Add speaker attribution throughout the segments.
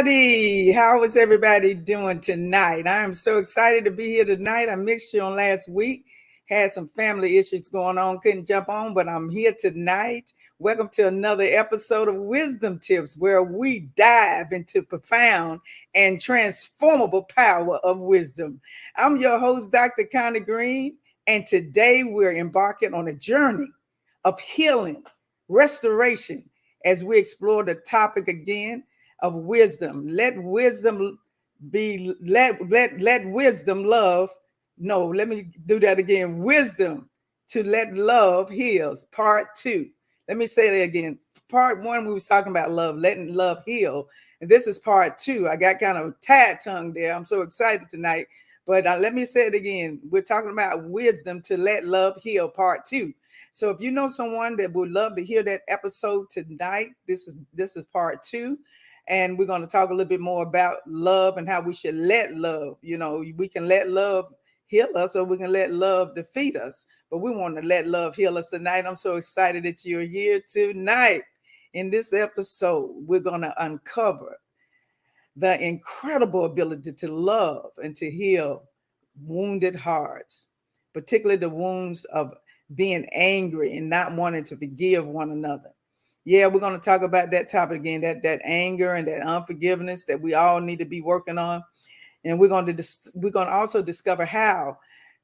Speaker 1: How is everybody doing tonight? I am so excited to be here tonight. I missed you on last week. Had some family issues going on, couldn't jump on, but I'm here tonight. Welcome to another episode of Wisdom Tips, where we dive into profound and transformable power of wisdom. I'm your host, Dr. Connie Green, and today we're embarking on a journey of healing, restoration, as we explore the topic again of wisdom. Let wisdom be let let let wisdom love. No, let me do that again. Wisdom to let love heals. Part two. Let me say that again. Part one, we was talking about love, letting love heal. And this is part two. I got kind of tad tongue there. I'm so excited tonight. But uh, let me say it again. We're talking about wisdom to let love heal, part two. So if you know someone that would love to hear that episode tonight, this is this is part two and we're going to talk a little bit more about love and how we should let love you know we can let love heal us or we can let love defeat us but we want to let love heal us tonight. I'm so excited that you're here tonight. In this episode we're going to uncover the incredible ability to love and to heal wounded hearts particularly the wounds of being angry and not wanting to forgive one another yeah, we're going to talk about that topic again, that that anger and that unforgiveness that we all need to be working on. And we're going to dis- we're going to also discover how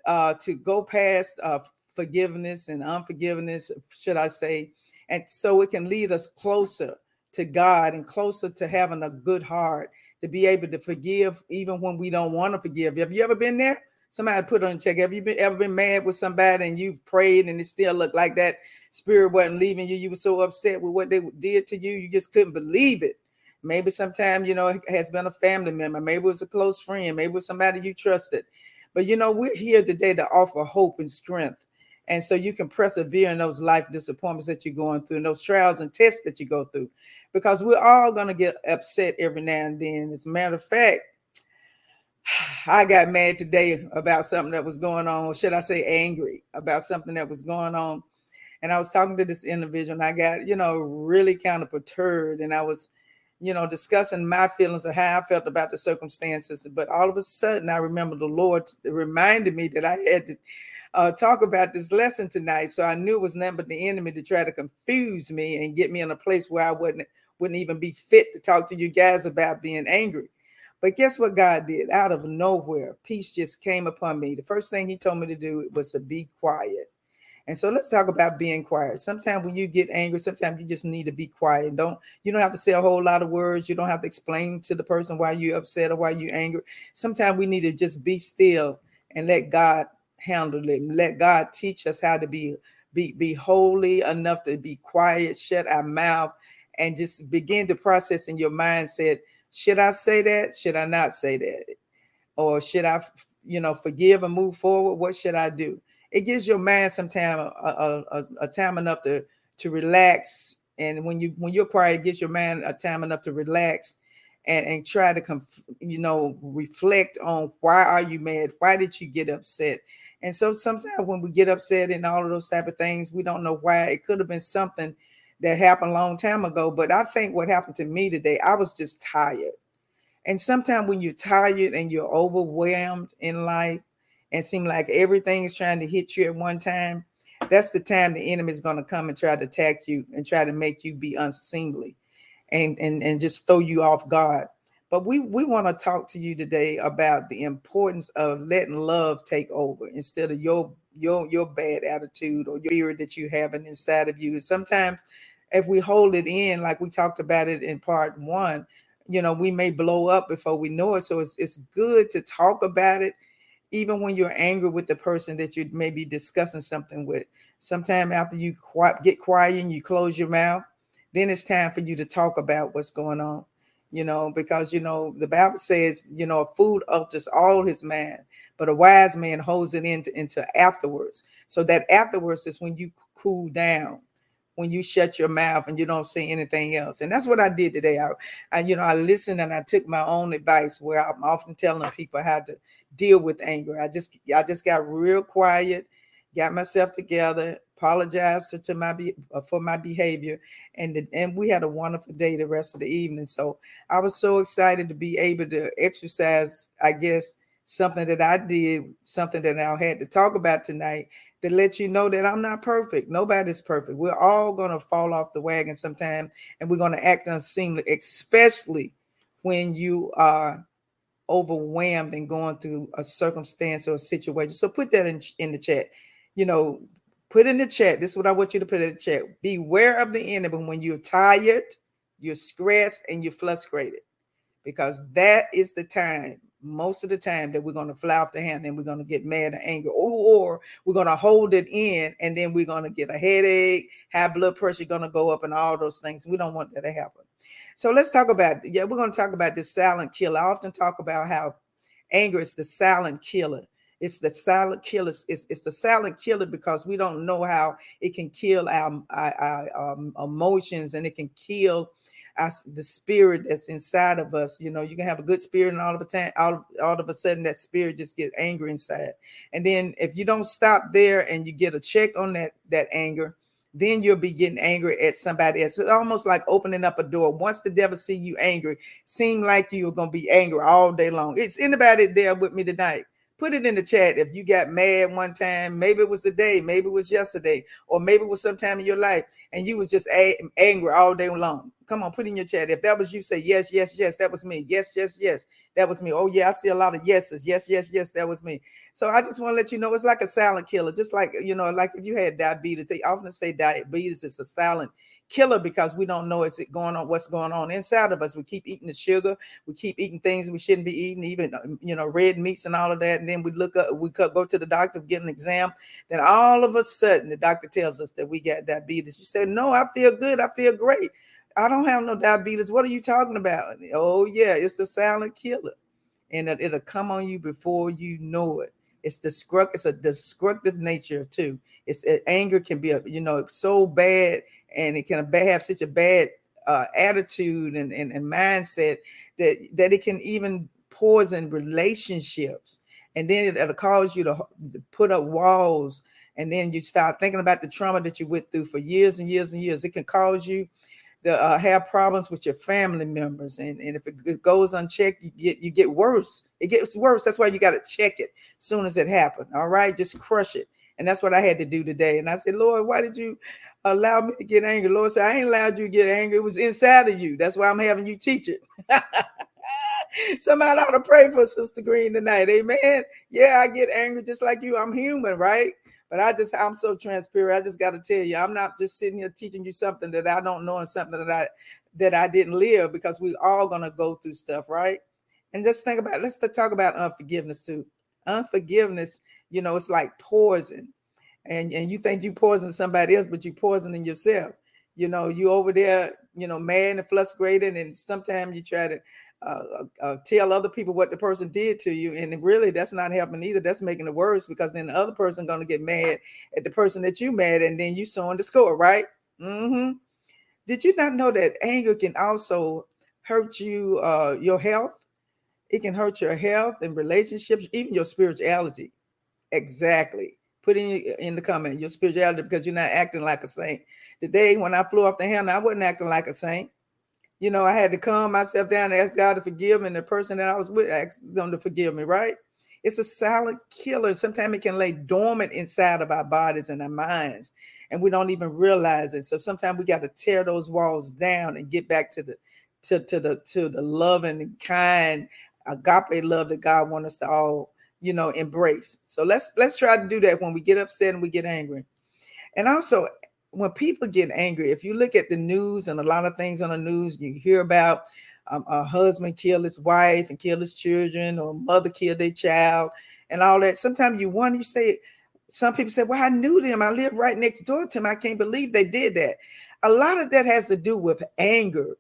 Speaker 1: uh, to go past uh, forgiveness and unforgiveness, should I say, and so it can lead us closer to God and closer to having a good heart to be able to forgive even when we don't want to forgive. Have you ever been there? Somebody put on a check. Have you been, ever been mad with somebody and you prayed and it still looked like that spirit wasn't leaving you? You were so upset with what they did to you, you just couldn't believe it. Maybe sometime, you know, it has been a family member, maybe it was a close friend, maybe it was somebody you trusted. But you know, we're here today to offer hope and strength. And so you can persevere in those life disappointments that you're going through and those trials and tests that you go through. Because we're all going to get upset every now and then. As a matter of fact, I got mad today about something that was going on, or should I say angry about something that was going on. And I was talking to this individual, and I got, you know, really kind of perturbed. And I was, you know, discussing my feelings of how I felt about the circumstances. But all of a sudden, I remember the Lord reminded me that I had to uh, talk about this lesson tonight. So I knew it was nothing but the enemy to try to confuse me and get me in a place where I wouldn't wouldn't even be fit to talk to you guys about being angry. But guess what God did? Out of nowhere, peace just came upon me. The first thing He told me to do was to be quiet. And so let's talk about being quiet. Sometimes when you get angry, sometimes you just need to be quiet. Don't you don't have to say a whole lot of words. You don't have to explain to the person why you're upset or why you're angry. Sometimes we need to just be still and let God handle it. Let God teach us how to be be be holy enough to be quiet, shut our mouth, and just begin to process in your mindset should I say that? Should I not say that? Or should I, you know, forgive and move forward? What should I do? It gives your mind some time, a, a, a time enough to to relax. And when you when you're quiet, it gives your mind a time enough to relax and and try to come, you know, reflect on why are you mad? Why did you get upset? And so sometimes when we get upset and all of those type of things, we don't know why. It could have been something that happened a long time ago. But I think what happened to me today, I was just tired. And sometimes when you're tired and you're overwhelmed in life and seem like everything is trying to hit you at one time, that's the time the enemy is going to come and try to attack you and try to make you be unseemly and, and, and just throw you off guard. But we, we want to talk to you today about the importance of letting love take over instead of your your your bad attitude or your spirit that you have inside of you. Sometimes if we hold it in, like we talked about it in part one, you know, we may blow up before we know it. So it's it's good to talk about it, even when you're angry with the person that you may be discussing something with. Sometime after you get quiet and you close your mouth, then it's time for you to talk about what's going on. You know, because you know the Bible says, you know, a fool alters all his man but a wise man holds it into, into afterwards. So that afterwards is when you cool down, when you shut your mouth and you don't say anything else. And that's what I did today. I, I you know, I listened and I took my own advice where I'm often telling people how to deal with anger. I just I just got real quiet, got myself together, apologized to, my uh, for my behavior, and and we had a wonderful day the rest of the evening. So I was so excited to be able to exercise, I guess, something that I did, something that I had to talk about tonight to let you know that I'm not perfect. Nobody's perfect. We're all going to fall off the wagon sometime and we're going to act unseemly, especially when you are overwhelmed and going through a circumstance or a situation. So put that in, in the chat. You know, put in the chat. This is what I want you to put in the chat. Beware of the enemy when you're tired, you're stressed, and you're frustrated, because that is the time most of the time that we're going to fly off the hand and we're going to get mad and angry or, or we're going to hold it in and then we're going to get a headache high blood pressure going to go up and all those things we don't want that to happen so let's talk about yeah we're going to talk about the silent killer i often talk about how anger is the silent killer it's the silent killer it's, it's the silent killer because we don't know how it can kill our, our, our um, emotions and it can kill the spirit that's inside of us. You know, you can have a good spirit, and all of a time, all, all of a sudden, that spirit just gets angry inside. And then if you don't stop there and you get a check on that that anger, then you'll be getting angry at somebody else. It's almost like opening up a door. Once the devil see you angry, seem like you're gonna be angry all day long. It's anybody there with me tonight put it in the chat if you got mad one time. Maybe it was the day maybe it was yesterday or maybe it was sometime in your life and you was just a- angry all day long. Come on put in your chat. If that was you say yes yes yes. That was me. Yes yes yes. That was me. Oh yeah i see a lot of yeses. Yes yes yes. That was me. So i just want to let you know it's like a silent killer. Just like you know like if you had diabetes they often say diabetes is a silent killer because we don't know going on what's going on inside of us. We keep eating the sugar we keep eating things we shouldn't be eating even um, you know red meats and all of that. And then we look up we go to the doctor get an exam. Then all of a sudden the doctor tells us that we got diabetes. You say no i feel good i feel great. I don't have no diabetes. What are you talking about? Oh yeah it's the silent killer. And it, it'll come on you before you know it it's destruct. It's a destructive nature too. It's anger can be a you know so bad, and it can have such a bad uh, attitude and, and, and mindset that that it can even poison relationships. And then it, it'll cause you to, to put up walls and then you start thinking about the trauma that you went through for years and years and years. It can cause you to uh, have problems with your family members, and, and if it goes unchecked, you get you get worse. It gets worse. That's why you got to check it as soon as it happened. All right, just crush it. And that's what I had to do today. And I said, Lord, why did you allow me to get angry? Lord said, I ain't allowed you to get angry. It was inside of you. That's why I'm having you teach it. Somebody ought to pray for Sister Green tonight. Amen. Yeah, I get angry just like you. I'm human, right? But I just, I'm so transparent. I just got to tell you, I'm not just sitting here teaching you something that I don't know and something that I that I didn't live because we all gonna go through stuff, right? And just think about, let's talk about unforgiveness too. Unforgiveness, you know, it's like poison, and and you think you poison somebody else, but you poisoning yourself. You know, you over there, you know, mad and frustrated, and sometimes you try to uh, uh, uh, tell other people what the person did to you, and really that's not helping either. That's making it worse because then the other person going to get mad at the person that you mad, and then you sowing the score, right? Mm-hmm. Did you not know that anger can also hurt you, uh, your health? It can hurt your health and relationships, even your spirituality. Exactly. Put in in the comment your spirituality because you're not acting like a saint. Today, when I flew off the handle, I wasn't acting like a saint you know, I had to calm myself down and ask God to forgive me. And the person that I was with asked them to forgive me, right? It's a silent killer. Sometimes it can lay dormant inside of our bodies and our minds, and we don't even realize it. So sometimes we got to tear those walls down and get back to the to, to the to the loving kind agape love that God wants us to all, you know, embrace. So let's let's try to do that when we get upset and we get angry. And also when people get angry, if you look at the news and a lot of things on the news, you hear about um, a husband kill his wife and kill his children, or mother kill their child, and all that. Sometimes you wonder, you say, some people say, Well, I knew them. I live right next door to them. I can't believe they did that. A lot of that has to do with anger.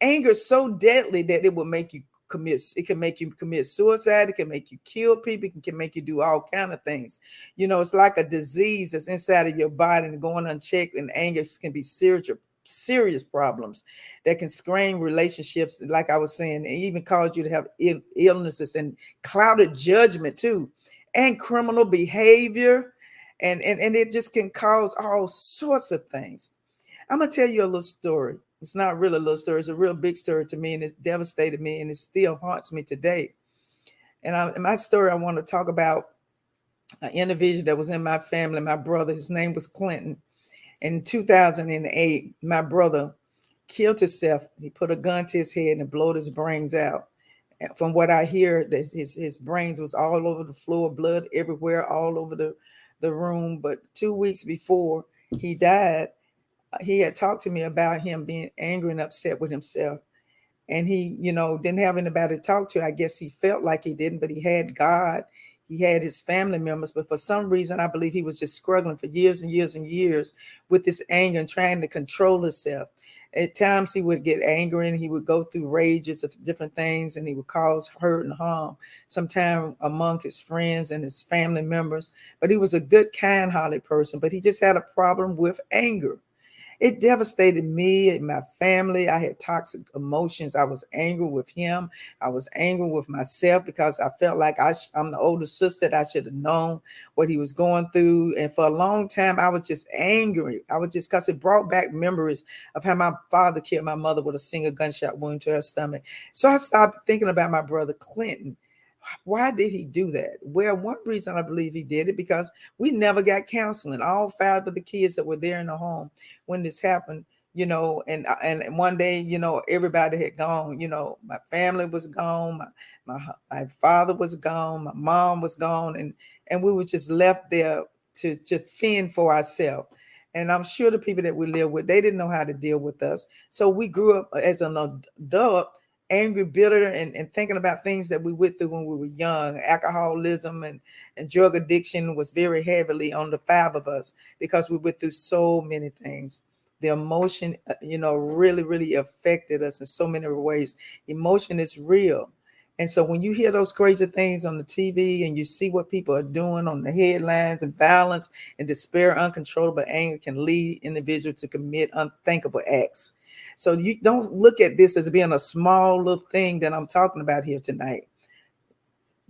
Speaker 1: Anger is so deadly that it will make you commit it can make you commit suicide it can make you kill people it can make you do all kind of things. You know it's like a disease that's inside of your body and going unchecked and anger can be serious serious problems that can strain relationships like i was saying and even cause you to have Ill- illnesses and clouded judgment too and criminal behavior and and, and it just can cause all sorts of things. I'm gonna tell you a little story it's not really a little story it's a real big story to me and it's devastated me and it still haunts me today. And I, my story i want to talk about an individual that was in my family my brother his name was clinton. In 2008 my brother killed himself. He put a gun to his head and blowed his brains out. From what I hear, his, his brains was all over the floor, blood everywhere, all over the, the room. But two weeks before he died, he had talked to me about him being angry and upset with himself. And he, you know, didn't have anybody to talk to. I guess he felt like he didn't, but he had God. He had his family members, but for some reason, I believe he was just struggling for years and years and years with this anger and trying to control himself at times he would get angry and he would go through rages of different things and he would cause hurt and harm sometimes among his friends and his family members but he was a good kind hearted person but he just had a problem with anger it devastated me and my family. I had toxic emotions. I was angry with him. I was angry with myself because I felt like I am the older sister. I should have known what he was going through. And for a long time, I was just angry. I was just because it brought back memories of how my father killed my mother with a single gunshot wound to her stomach. So I stopped thinking about my brother Clinton why did he do that? Well, one reason I believe he did it because we never got counseling. All five of the kids that were there in the home when this happened, you know, and uh, and one day, you know, everybody had gone. You know, my family was gone, my my, my father was gone, my mom was gone, and and we were just left there to to fend for ourselves. And I'm sure the people that we live with, they didn't know how to deal with us. So we grew up as an adult angry, bitter, and, and thinking about things that we went through when we were young. Alcoholism and, and drug addiction was very heavily on the five of us because we went through so many things. The emotion, uh, you know, really, really affected us in so many ways. Emotion is real. And so when you hear those crazy things on the TV and you see what people are doing on the headlines and violence and despair, uncontrollable anger can lead individuals to commit unthinkable acts. So you don't look at this as being a small little thing that I'm talking about here tonight.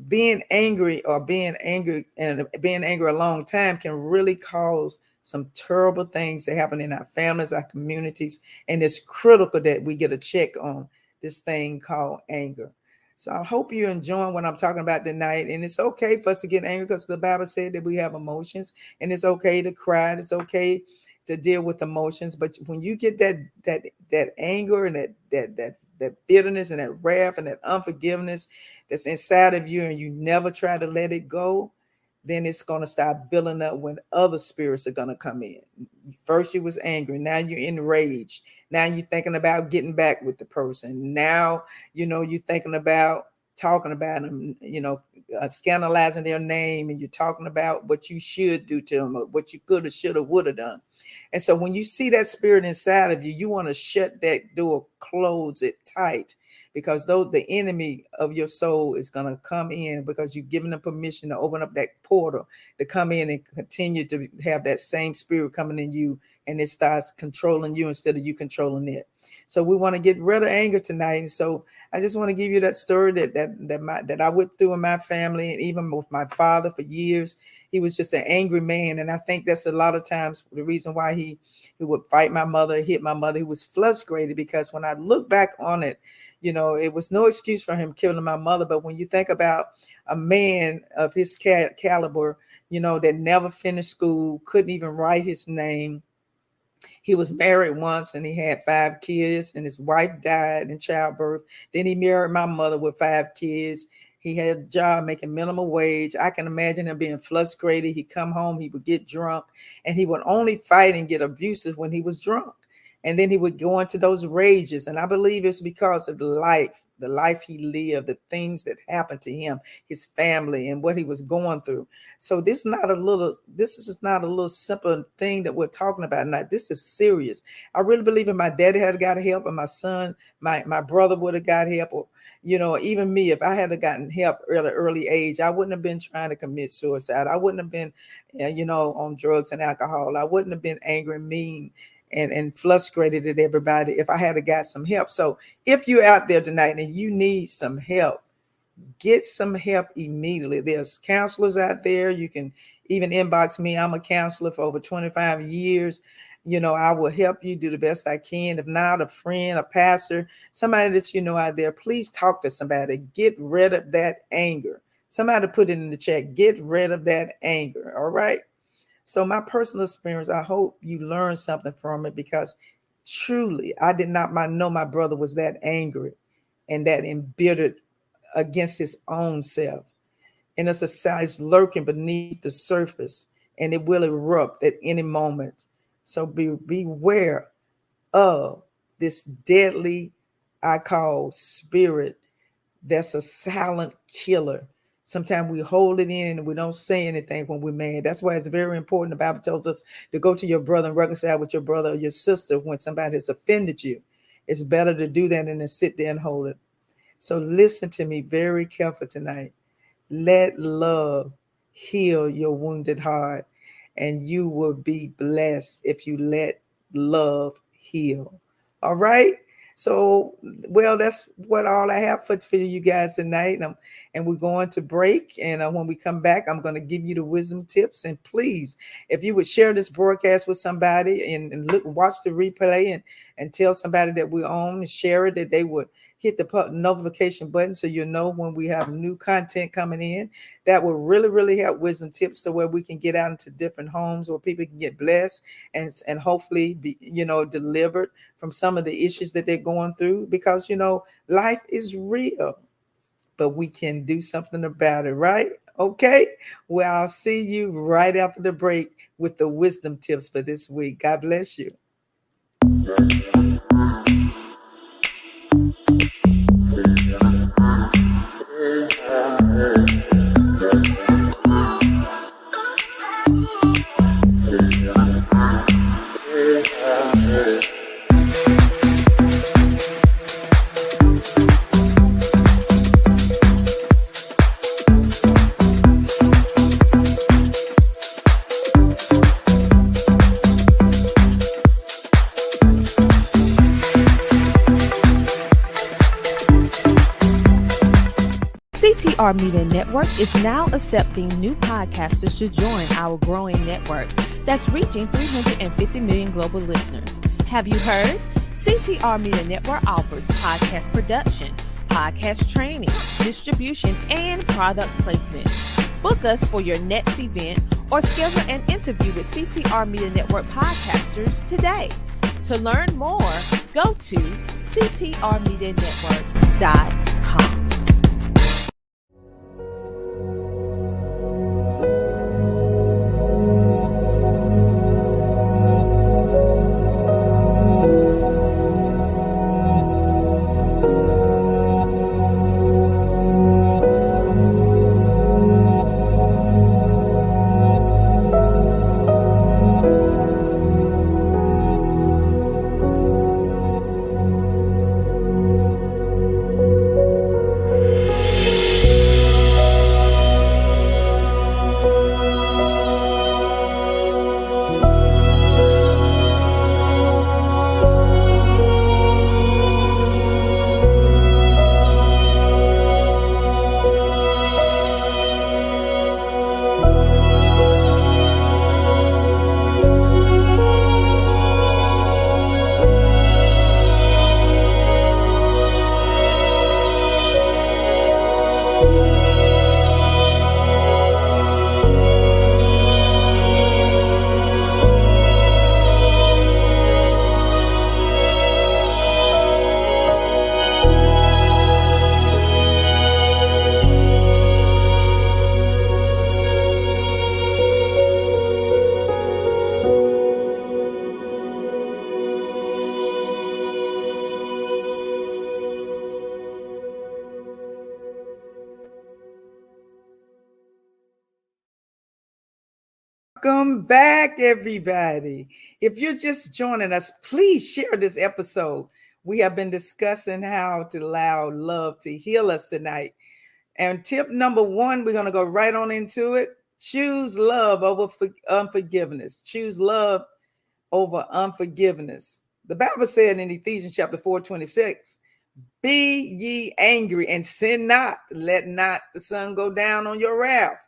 Speaker 1: Being angry or being angry and being angry a long time can really cause some terrible things that happen in our families, our communities, and it's critical that we get a check on this thing called anger. So I hope you're enjoying what I'm talking about tonight. And it's okay for us to get angry because the Bible said that we have emotions and it's okay to cry. It's okay to deal with emotions. But when you get that that that anger and that that that that bitterness and that wrath and that unforgiveness that's inside of you and you never try to let it go, then it's going to start building up when other spirits are going to come in. First, you was angry. Now you're enraged. Now you're thinking about getting back with the person. Now, you know, you're thinking about talking about them, you know, uh, scandalizing their name, and you're talking about what you should do to them, or what you could have, should have, would have done. And so when you see that spirit inside of you, you want to shut that door, close it tight, because though the enemy of your soul is going to come in because you've given them permission to open up that portal to come in and continue to have that same spirit coming in you and it starts controlling you instead of you controlling it. So we want to get rid of anger tonight and so i just want to give you that story that that that my that i went through in my family and even with my father for years he was just an angry man and i think that's a lot of times the reason why he he would fight my mother hit my mother he was frustrated because when i look back on it you know, it was no excuse for him killing my mother. But when you think about a man of his caliber, you know, that never finished school, couldn't even write his name. He was married once and he had five kids, and his wife died in childbirth. Then he married my mother with five kids. He had a job making minimum wage. I can imagine him being frustrated. He'd come home, he would get drunk, and he would only fight and get abusive when he was drunk and then he would go into those rages and i believe it's because of the life the life he lived the things that happened to him his family and what he was going through. So this is not a little this is just not a little simple thing that we're talking about. Now this is serious. I really believe if my daddy had got help and my son my my brother would have got help or you know even me if i had gotten help early early age i wouldn't have been trying to commit suicide. I wouldn't have been eh, you know on drugs and alcohol. I wouldn't have been angry and mean and, and frustrated at everybody if I had a got some help. So if you're out there tonight and you need some help, get some help immediately. There's counselors out there. You can even inbox me. I'm a counselor for over 25 years. You know, I will help you do the best I can. If not, a friend, a pastor, somebody that you know out there, please talk to somebody. Get rid of that anger. Somebody put it in the chat. Get rid of that anger. All right. So, my personal experience, I hope you learn something from it because truly, I did not know my brother was that angry and that embittered against his own self. And it's a size lurking beneath the surface, and it will erupt at any moment. So be beware of this deadly, I call spirit that's a silent killer. Sometimes we hold it in and we don't say anything when we're mad. That's why it's very important. The Bible tells us to go to your brother and reconcile with your brother or your sister when somebody has offended you. It's better to do that than to sit there and hold it. So listen to me very careful tonight. Let love heal your wounded heart, and you will be blessed if you let love heal. All right. So, well, that's what all I have for, for you guys tonight. Um, and we're going to break. And uh, when we come back, I'm going to give you the wisdom tips. And please, if you would share this broadcast with somebody and, and look, watch the replay and, and tell somebody that we're on and share it, that they would hit the notification button so you'll know when we have new content coming in. That will really, really help wisdom tips so where we can get out into different homes where people can get blessed and, and hopefully be, you know, delivered from some of the issues that they're going through because, you know, life is real, but we can do something about it, right? Okay. Well, I'll see you right after the break with the wisdom tips for this week. God bless you. Ooh.
Speaker 2: CTR Media Network is now accepting new podcasters to join our growing network that's reaching 350 million global listeners. Have you heard? CTR Media Network offers podcast production, podcast training, distribution, and product placement. Book us for your next event or schedule an interview with CTR Media Network podcasters today. To learn more, go to ctrmedianetwork.com. everybody. If you're just joining us, please share this episode. We have been discussing how to allow love to heal us tonight. And tip number one, we're going to go right on into it. Choose love over unforgiveness. Choose love over unforgiveness. The Bible said in Ephesians chapter 4 26,
Speaker 1: Be ye angry and sin not. Let not the sun go down on your wrath.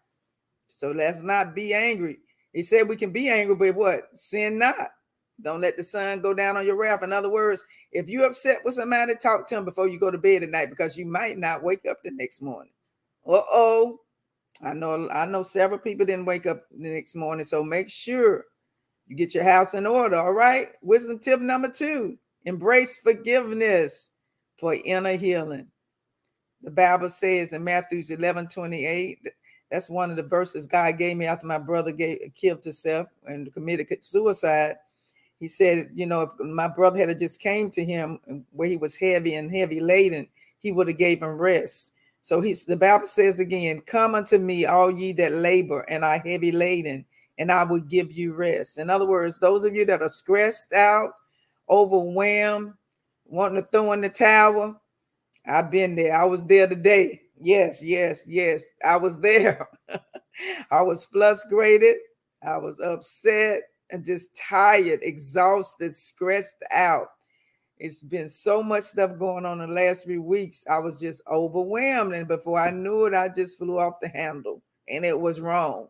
Speaker 1: So let's not be angry. He said we can be angry, but what? Sin not. Don't let the sun go down on your wrath. In other words, if you're upset with somebody, talk to them before you go to bed at night because you might not wake up the next morning. Uh oh. I know I know several people didn't wake up the next morning. So make sure you get your house in order. All right. Wisdom tip number two embrace forgiveness for inner healing. The Bible says in Matthews 11 28, that's one of the verses God gave me after my brother gave, killed himself and committed suicide. He said, you know, if my brother had just came to him where he was heavy and heavy laden, he would have gave him rest. So he's the Bible says again, come unto me, all ye that labor and are heavy laden, and I will give you rest. In other words, those of you that are stressed out, overwhelmed, wanting to throw in the towel, I've been there. I was there today. Yes, yes, yes. I was there. I was frustrated. I was upset and just tired, exhausted, stressed out. It's been so much stuff going on the last three weeks. I was just overwhelmed. And before I knew it, I just flew off the handle and it was wrong.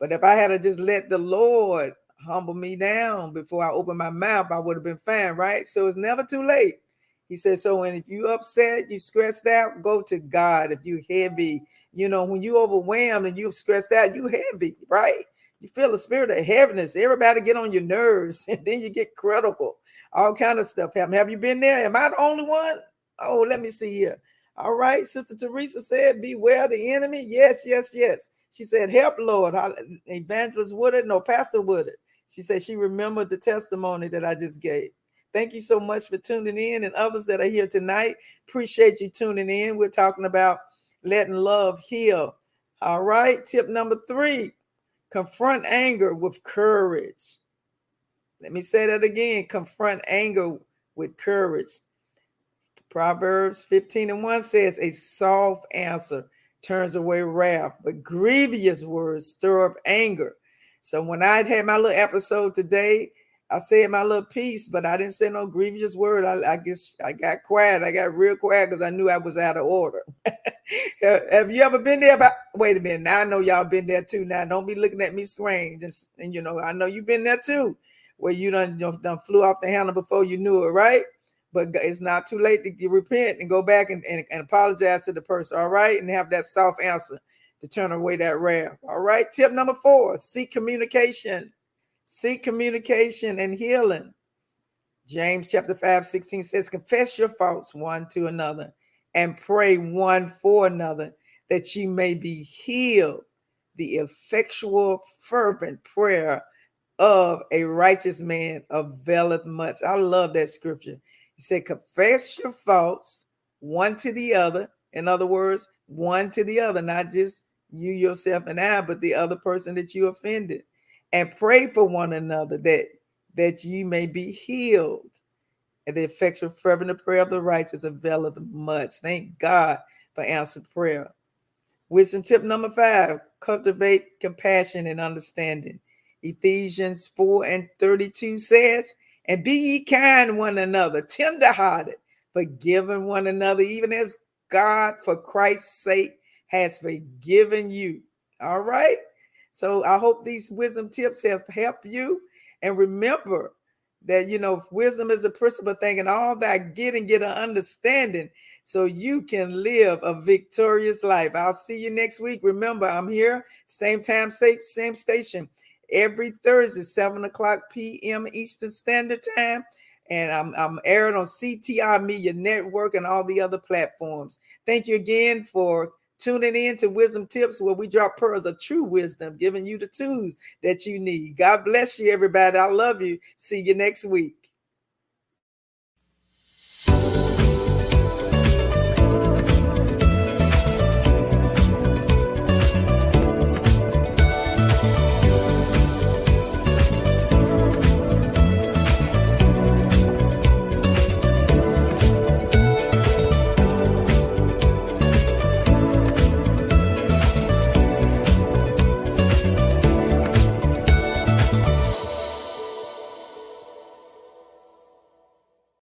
Speaker 1: But if I had to just let the Lord humble me down before I opened my mouth, I would have been fine, right? So it's never too late. He says, so when if you upset, you stressed out, go to God. If you heavy, you know, when you overwhelmed and you stressed out, you heavy, right? You feel the spirit of heaviness. Everybody get on your nerves, and then you get critical all kind of stuff happen. Have you been there? Am I the only one? Oh, let me see here. All right, Sister Teresa said, "Beware the enemy." Yes, yes, yes. She said, "Help, Lord." Evangelist Woodard, no, Pastor Woodard. She said she remembered the testimony that I just gave. Thank you so much for tuning in, and others that are here tonight. Appreciate you tuning in. We're talking about letting love heal. All right, tip number three: confront anger with courage. Let me say that again confront anger with courage. Proverbs 15 and 1 says, A soft answer turns away wrath, but grievous words stir up anger. So when I had my little episode today, I said my little piece, but I didn't say no grievous word. I, I guess I got quiet. I got real quiet because I knew I was out of order. Have you ever been there? About, wait a minute. Now I know y'all been there too. Now don't be looking at me strange. And, and you know, I know you've been there too where you done, you done flew off the handle before you knew it, right? But it's not too late to repent and go back and, and, and apologize to the person, all right? And have that soft answer to turn away that wrath. All right. Tip number four seek communication. Seek communication and healing. James chapter 5, 16 says, Confess your faults one to another and pray one for another that you may be healed. The effectual, fervent prayer of a righteous man availeth much. I love that scripture. He said, Confess your faults one to the other. In other words, one to the other, not just you, yourself, and I, but the other person that you offended. And pray for one another that, that you may be healed. And the effectual fervent prayer of the righteous availeth much. Thank God for answered prayer. Wisdom tip number five cultivate compassion and understanding. Ephesians 4 and 32 says, And be ye kind one another, tenderhearted, forgiving one another, even as God, for Christ's sake, has forgiven you. All right. So I hope these wisdom tips have helped you. And remember that, you know, wisdom is a principal thing, and all that get and get an understanding so you can live a victorious life. I'll see you next week. Remember, I'm here, same time, same, station every Thursday, 7 o'clock p.m. Eastern Standard Time. And I'm, I'm airing on CTR Media Network and all the other platforms. Thank you again for tuning in to Wisdom Tips, where we drop pearls of true wisdom, giving you the tools that you need. God bless you, everybody. I love you. See you next week.